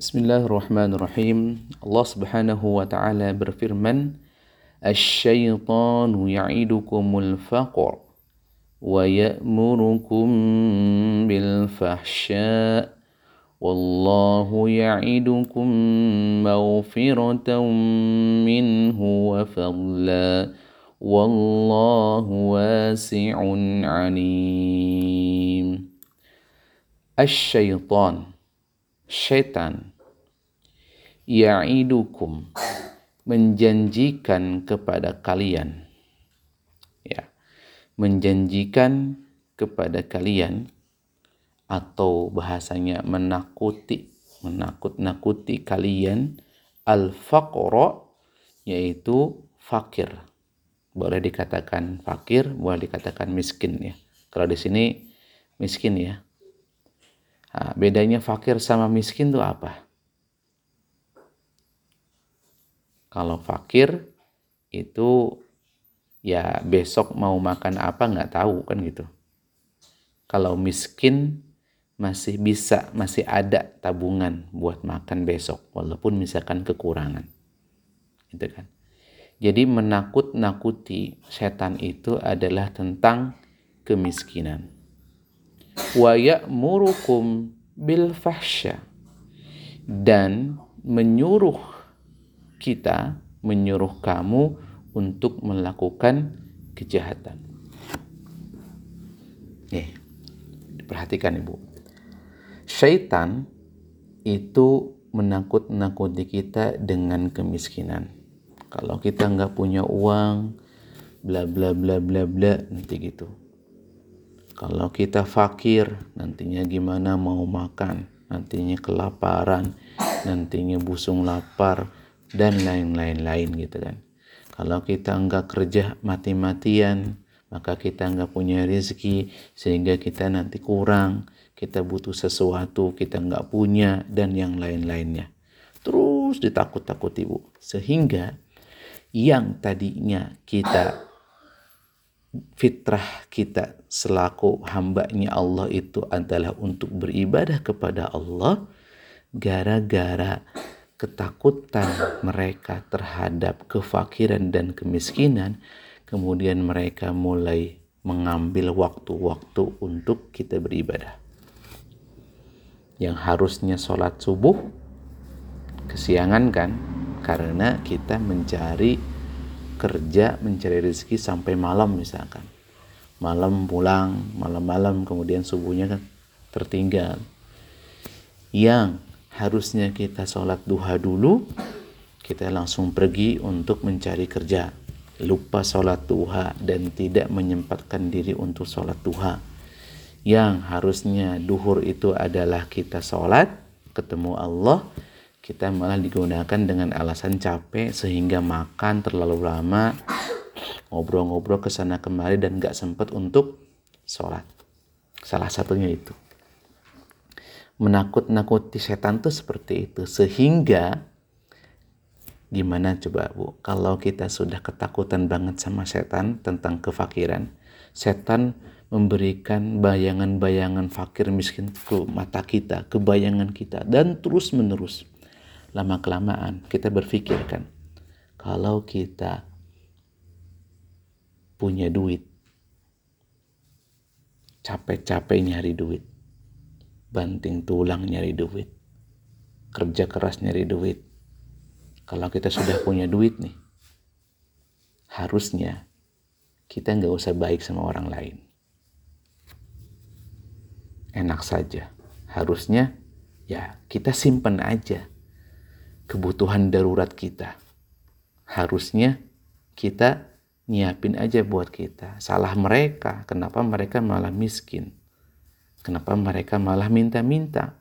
Bismillahirrahmanirrahim. Allah Subhanahu wa taala berfirman, "Asy-syaitanu ya'idukumul faqr wa ya'murukum bil fahsya' wallahu ya'idukum maghfiratan minhu wa fadla wallahu wasi'un 'alim." Asy-syaitan syaitan ya'idukum. Menjanjikan kepada kalian. Ya. Menjanjikan kepada kalian atau bahasanya menakuti menakut-nakuti kalian al-faqra yaitu fakir. Boleh dikatakan fakir boleh dikatakan miskin ya. Kalau di sini miskin ya. Nah, bedanya fakir sama miskin itu apa? Kalau fakir itu ya besok mau makan apa nggak tahu kan gitu. Kalau miskin masih bisa, masih ada tabungan buat makan besok walaupun misalkan kekurangan. Gitu kan. Jadi menakut-nakuti setan itu adalah tentang kemiskinan wa ya'murukum bil fahsya dan menyuruh kita menyuruh kamu untuk melakukan kejahatan. Nih, perhatikan Ibu. Syaitan itu menakut-nakuti kita dengan kemiskinan. Kalau kita nggak punya uang, bla bla bla bla bla, nanti gitu kalau kita fakir, nantinya gimana mau makan, nantinya kelaparan, nantinya busung lapar, dan lain-lain lain gitu kan. Kalau kita enggak kerja mati-matian, maka kita enggak punya rezeki sehingga kita nanti kurang, kita butuh sesuatu, kita enggak punya, dan yang lain-lainnya. Terus ditakut-takuti bu, sehingga yang tadinya kita fitrah kita selaku hambanya Allah itu adalah untuk beribadah kepada Allah gara-gara ketakutan mereka terhadap kefakiran dan kemiskinan kemudian mereka mulai mengambil waktu-waktu untuk kita beribadah. Yang harusnya sholat subuh kesiangan kan? Karena kita mencari kerja mencari rezeki sampai malam misalkan. Malam pulang malam-malam kemudian subuhnya kan tertinggal. Yang harusnya kita sholat duha dulu kita langsung pergi untuk mencari kerja. Lupa sholat duha dan tidak menyempatkan diri untuk sholat duha. Yang harusnya duhur itu adalah kita sholat ketemu Allah kita malah digunakan dengan alasan capek sehingga makan terlalu lama ngobrol-ngobrol ke sana kemari dan gak sempat untuk sholat. Salah satunya itu menakut-nakuti setan tuh seperti itu. Sehingga gimana coba bu? Kalau kita sudah ketakutan banget sama setan tentang kefakiran setan memberikan bayangan-bayangan fakir miskin ke mata kita, ke bayangan kita dan terus menerus lama kelamaan kita berpikir kan kalau kita punya duit capek-capek nyari duit banting tulang nyari duit kerja keras nyari duit kalau kita sudah punya duit nih harusnya kita nggak usah baik sama orang lain enak saja harusnya ya kita simpen aja kebutuhan darurat kita. Harusnya kita nyiapin aja buat kita. Salah mereka, kenapa mereka malah miskin? Kenapa mereka malah minta-minta?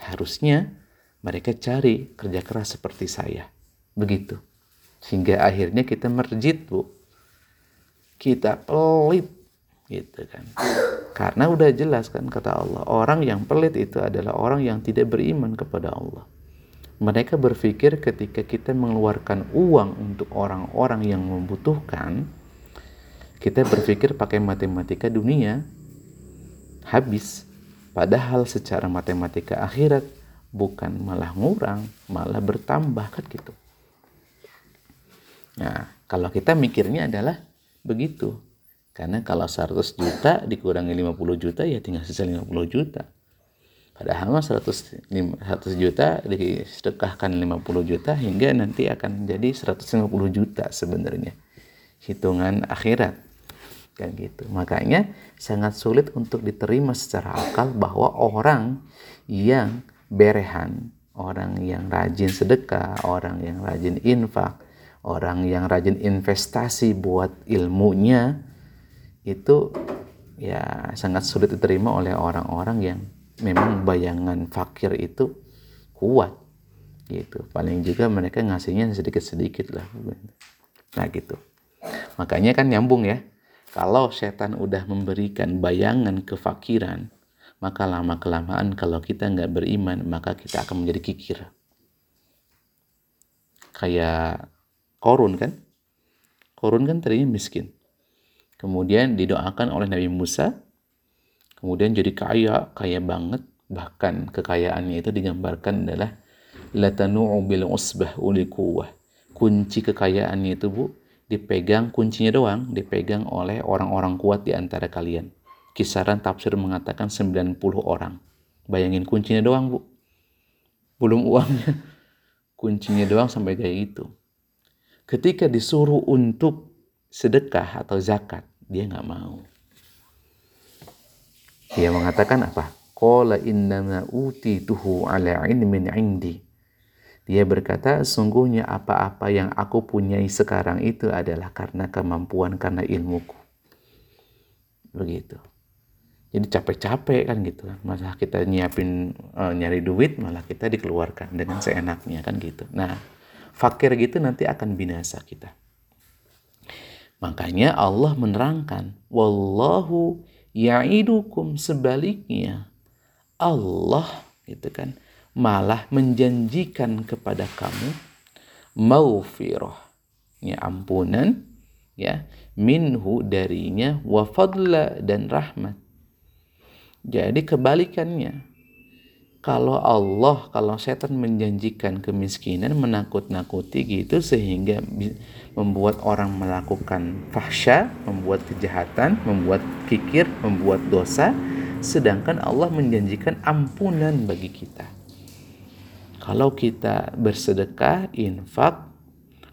Harusnya mereka cari kerja keras seperti saya. Begitu. Sehingga akhirnya kita merjit, Bu. Kita pelit gitu kan. Karena udah jelas kan kata Allah, orang yang pelit itu adalah orang yang tidak beriman kepada Allah. Mereka berpikir ketika kita mengeluarkan uang untuk orang-orang yang membutuhkan, kita berpikir pakai matematika dunia habis. Padahal secara matematika akhirat bukan malah ngurang, malah bertambah kan gitu. Nah, kalau kita mikirnya adalah begitu. Karena kalau 100 juta dikurangi 50 juta ya tinggal sisa 50 juta. Padahal 100, 100 juta disedekahkan 50 juta hingga nanti akan jadi 150 juta sebenarnya. Hitungan akhirat. Kan gitu. Makanya sangat sulit untuk diterima secara akal bahwa orang yang berehan, orang yang rajin sedekah, orang yang rajin infak, orang yang rajin investasi buat ilmunya itu ya sangat sulit diterima oleh orang-orang yang memang bayangan fakir itu kuat gitu. Paling juga mereka ngasihnya sedikit-sedikit lah. Nah gitu. Makanya kan nyambung ya kalau setan udah memberikan bayangan kefakiran maka lama kelamaan kalau kita nggak beriman maka kita akan menjadi kikir. Kayak korun kan? Korun kan tadinya miskin. Kemudian didoakan oleh Nabi Musa kemudian jadi kaya kaya banget. Bahkan kekayaannya itu digambarkan adalah latanu'u bil usbah uli kuwah kunci kekayaannya itu bu dipegang kuncinya doang dipegang oleh orang-orang kuat di antara kalian kisaran tafsir mengatakan 90 orang. Bayangin kuncinya doang, Bu. Belum uangnya. Kuncinya doang sampai kayak gitu. Ketika disuruh untuk sedekah atau zakat, dia nggak mau. Dia mengatakan apa? Qala innama utituhu ala ilmin indi. Dia berkata, sungguhnya apa-apa yang aku punyai sekarang itu adalah karena kemampuan, karena ilmuku. Begitu. Jadi capek-capek kan gitu kan. Kita nyiapin uh, nyari duit malah kita dikeluarkan dengan seenaknya kan gitu. Nah fakir gitu nanti akan binasa kita. Makanya Allah menerangkan wallahu ya'idukum sebaliknya. Allah gitu kan malah menjanjikan kepada kamu maufirah ya ampunan ya minhu darinya wa dan rahmat jadi kebalikannya. Kalau Allah, kalau setan menjanjikan kemiskinan, menakut-nakuti gitu sehingga membuat orang melakukan fahsya, membuat kejahatan, membuat kikir, membuat dosa, sedangkan Allah menjanjikan ampunan bagi kita. Kalau kita bersedekah, infak,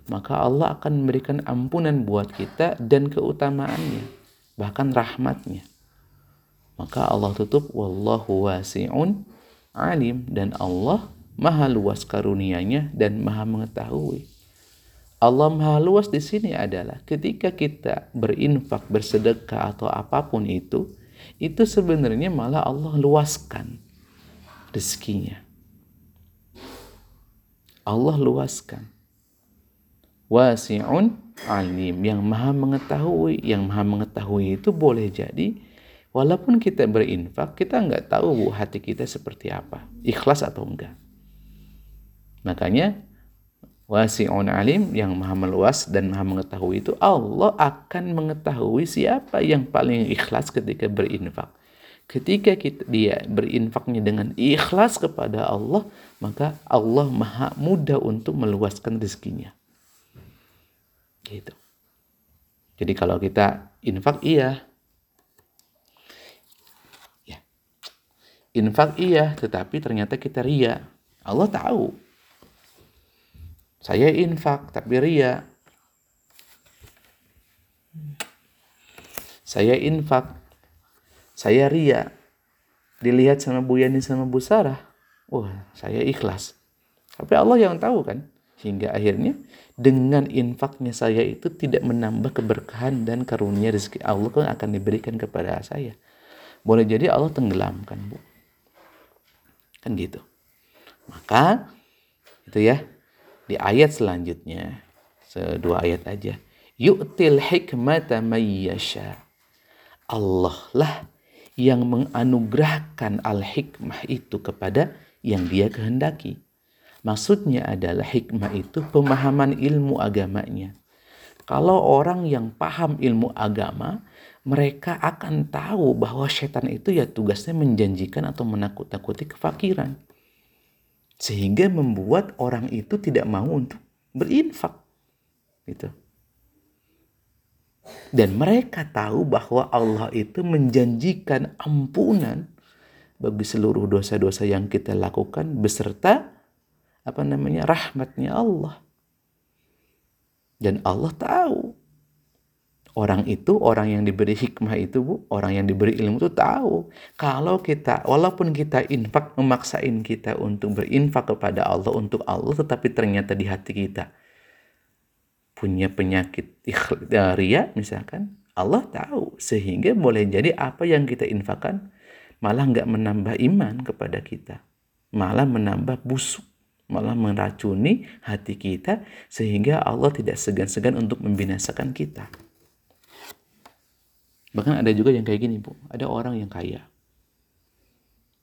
maka Allah akan memberikan ampunan buat kita dan keutamaannya, bahkan rahmatnya maka Allah tutup wallahu wasi'un alim dan Allah maha luas karunianya dan maha mengetahui. Allah maha luas di sini adalah ketika kita berinfak, bersedekah atau apa pun itu, itu sebenarnya malah Allah luaskan rezekinya. Allah luaskan. Wasi'un alim yang maha mengetahui, yang maha mengetahui itu boleh jadi Walaupun kita berinfak, kita nggak tahu hati kita seperti apa, ikhlas atau enggak. Makanya wasi'un alim yang maha meluas dan maha mengetahui itu Allah akan mengetahui siapa yang paling ikhlas ketika berinfak. Ketika kita, dia berinfaknya dengan ikhlas kepada Allah, maka Allah maha mudah untuk meluaskan rezekinya. Gitu. Jadi kalau kita infak iya, Infak iya, tetapi ternyata kita ria. Allah tahu. Saya infak, tapi ria. Saya infak, saya ria. Dilihat sama Bu Yani sama Bu Sarah. Wah, saya ikhlas. Tapi Allah yang tahu kan. Hingga akhirnya dengan infaknya saya itu tidak menambah keberkahan dan karunia rezeki Allah kan akan diberikan kepada saya. Boleh jadi Allah tenggelamkan, Bu. Kan gitu. Maka itu ya di ayat selanjutnya dua ayat aja. Yu'til hikmata mayyasha. Allah lah yang menganugerahkan al-hikmah itu kepada yang dia kehendaki. Maksudnya adalah hikmah itu pemahaman ilmu agamanya. Kalau orang yang paham ilmu agama, mereka akan tahu bahwa setan itu ya tugasnya menjanjikan atau menakut-nakuti kefakiran. sehingga membuat orang itu tidak mau untuk berinfak gitu dan mereka tahu bahwa Allah itu menjanjikan ampunan bagi seluruh dosa-dosa yang kita lakukan beserta apa namanya rahmatnya Allah. Dan Allah tahu. Orang itu orang yang diberi hikmah itu bu orang yang diberi ilmu itu tahu. Kalau kita walaupun kita infak memaksain kita untuk berinfak kepada Allah untuk Allah tetapi ternyata di hati kita punya penyakit ria misalkan Allah tahu sehingga boleh jadi apa yang kita infakkan malah nggak menambah iman kepada kita malah menambah busuk malah meracuni hati kita sehingga Allah tidak segan-segan untuk membinasakan kita. Bahkan ada juga yang kayak gini, Bu. Ada orang yang kaya.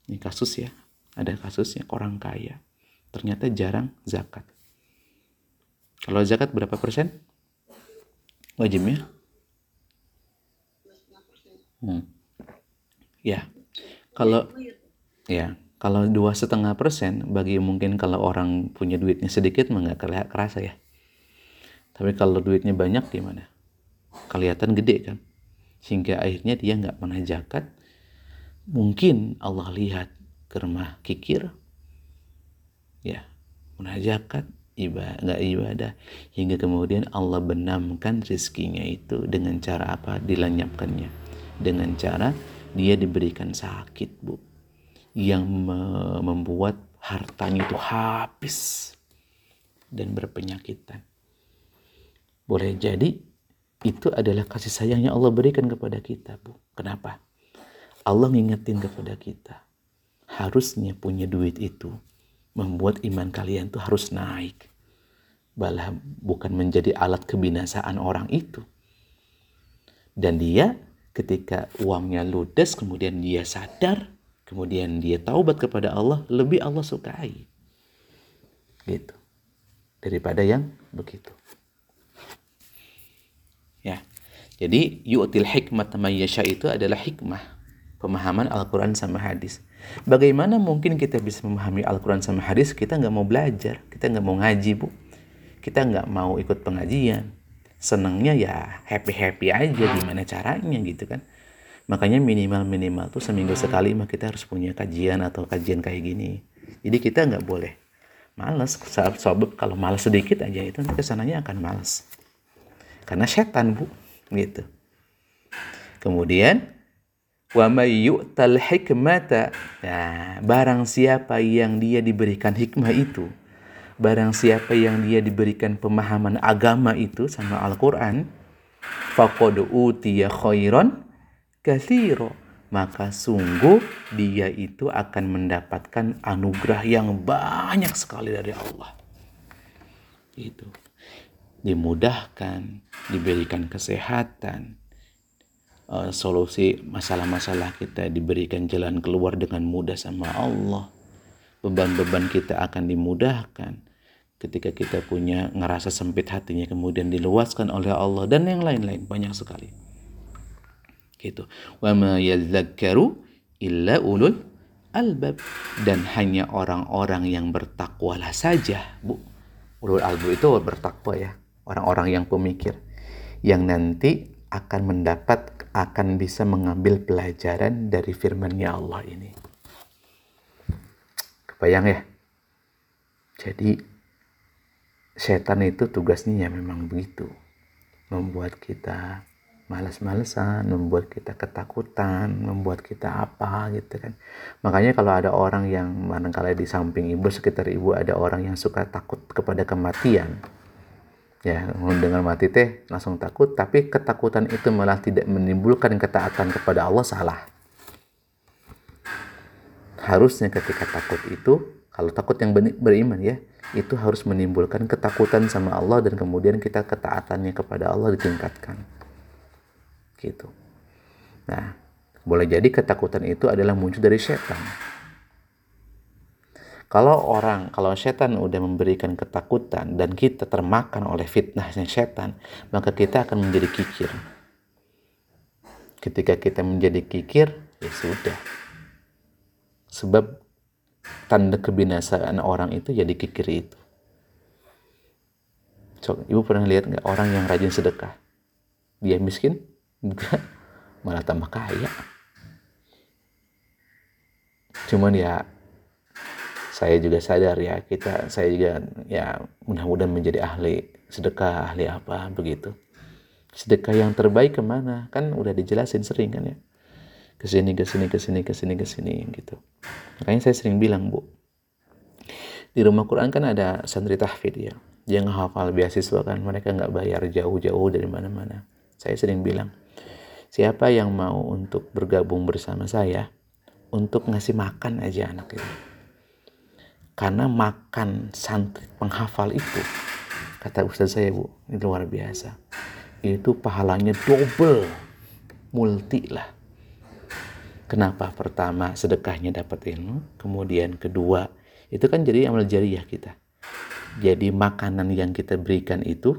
Ini kasus ya. Ada kasusnya orang kaya. Ternyata jarang zakat. Kalau zakat berapa persen? Wajibnya? Hmm. Ya. Kalau ya, kalau dua setengah persen bagi mungkin kalau orang punya duitnya sedikit nggak kerasa ya tapi kalau duitnya banyak gimana kelihatan gede kan sehingga akhirnya dia nggak pernah zakat mungkin Allah lihat ke rumah kikir ya pernah zakat ibadah nggak ibadah hingga kemudian Allah benamkan rezekinya itu dengan cara apa dilenyapkannya dengan cara dia diberikan sakit bu yang membuat hartanya itu habis dan berpenyakitan. Boleh jadi itu adalah kasih sayang yang Allah berikan kepada kita, Bu. Kenapa? Allah ngingetin kepada kita. Harusnya punya duit itu membuat iman kalian tuh harus naik. Balah bukan menjadi alat kebinasaan orang itu. Dan dia ketika uangnya ludes kemudian dia sadar kemudian dia taubat kepada Allah, lebih Allah sukai. Gitu. Daripada yang begitu. Ya. Jadi yu'til hikmat yasha itu adalah hikmah pemahaman Al-Quran sama hadis. Bagaimana mungkin kita bisa memahami Al-Quran sama hadis kita nggak mau belajar, kita nggak mau ngaji bu, kita nggak mau ikut pengajian. Senangnya ya happy-happy aja gimana caranya gitu kan Makanya minimal-minimal tuh seminggu sekali mah kita harus punya kajian atau kajian kayak gini. Jadi kita nggak boleh males. Sebab kalau males sedikit aja itu nanti ke sananya akan males. Karena setan bu, gitu. Kemudian wa mayyu'tal hikmata. Nah, barang siapa yang dia diberikan hikmah itu, barang siapa yang dia diberikan pemahaman agama itu sama Al-Qur'an, faqad utiya khairan maka sungguh dia itu akan mendapatkan anugerah yang banyak sekali dari Allah. Itu. Dimudahkan diberikan kesehatan uh, solusi masalah-masalah kita diberikan jalan keluar dengan mudah sama Allah. Beban-beban kita akan dimudahkan ketika kita punya ngerasa sempit hatinya kemudian diluaskan oleh Allah dan yang lain-lain banyak sekali. Gitu. Wa ma yadzakkaru illa ulul albab. Dan hanya orang-orang yang bertakwalah saja bu. Ulul albab itu bertakwa ya. Orang-orang yang pemikir. Yang nanti akan mendapat akan bisa mengambil pelajaran dari firman-Nya Allah ini kebayang ya jadi setan itu tugasnya ya memang begitu membuat kita malas-malesan, membuat kita ketakutan, membuat kita apa gitu kan. Makanya kalau ada orang yang barangkali di samping ibu, sekitar ibu ada orang yang suka takut kepada kematian. Ya, mendengar mati teh langsung takut, tapi ketakutan itu malah tidak menimbulkan ketaatan kepada Allah salah. Harusnya ketika takut itu, kalau takut yang beriman ya, itu harus menimbulkan ketakutan sama Allah dan kemudian kita ketaatannya kepada Allah ditingkatkan gitu. Nah, boleh jadi ketakutan itu adalah muncul dari setan. Kalau orang, kalau setan udah memberikan ketakutan dan kita termakan oleh fitnahnya setan, maka kita akan menjadi kikir. Ketika kita menjadi kikir, ya sudah. Sebab tanda kebinasaan orang itu ya dikikiri itu. So, ibu pernah lihat nggak orang yang rajin sedekah? Dia miskin? Enggak. Malah tambah kaya. Cuman ya saya juga sadar ya kita saya juga ya mudah-mudahan menjadi ahli sedekah ahli apa begitu. Sedekah yang terbaik ke mana? Kan udah dijelasin sering kan ya. Ke sini ke sini ke sini ke sini ke sini gitu. Makanya saya sering bilang bu di rumah Quran kan ada santri tahfidz ya yang hafal beasiswa kan mereka nggak bayar jauh-jauh dari mana-mana. Saya sering bilang siapa yang mau untuk bergabung bersama saya untuk ngasih makan aja anak itu karena makan santri penghafal itu kata ustaz saya bu ini luar biasa. Itu pahalanya double multi lah. Kenapa? Pertama sedekahnya dapat ilmu kemudian kedua itu kan jadi amal jariah kita. Jadi makanan yang kita berikan itu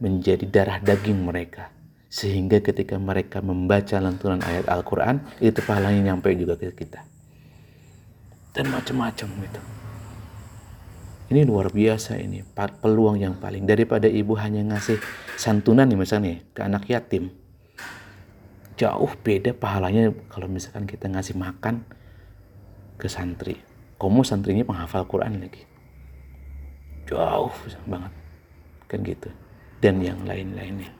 menjadi darah daging mereka. Sehingga ketika mereka membaca lantunan ayat Al-Quran itu pahalanya nyampe juga ke kita. Dan macam-macam itu ini luar biasa ini peluang yang paling daripada ibu hanya ngasih santunan nih misalnya ke anak yatim. Jauh beda pahalanya kalau misalkan kita ngasih makan ke santri. Kamu santrinya penghafal Quran lagi. Jauh banget. Kan gitu. Dan yang lain-lainnya.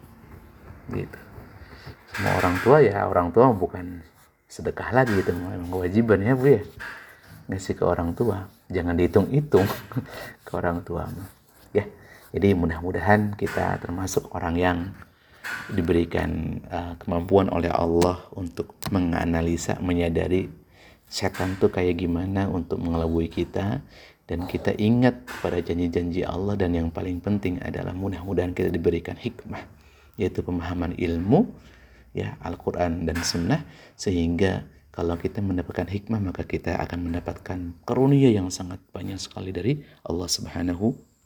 Gitu. Semua orang tua ya orang tua bukan sedekah lagi itu memang kewajiban ya bu ya ngasih ke orang tua jangan dihitung-hitung ke orang tua ya jadi mudah-mudahan kita termasuk orang yang diberikan uh, kemampuan oleh Allah untuk menganalisa menyadari setan tuh kayak gimana untuk mengelabui kita. Dan kita ingat pada janji-janji Allah dan yang paling penting adalah mudah-mudahan kita diberikan hikmah yaitu pemahaman ilmu ya Al-Qur'an dan sunnah sehingga kalau kita mendapatkan hikmah maka kita akan mendapatkan karunia yang sangat banyak sekali dari Allah Subhanahu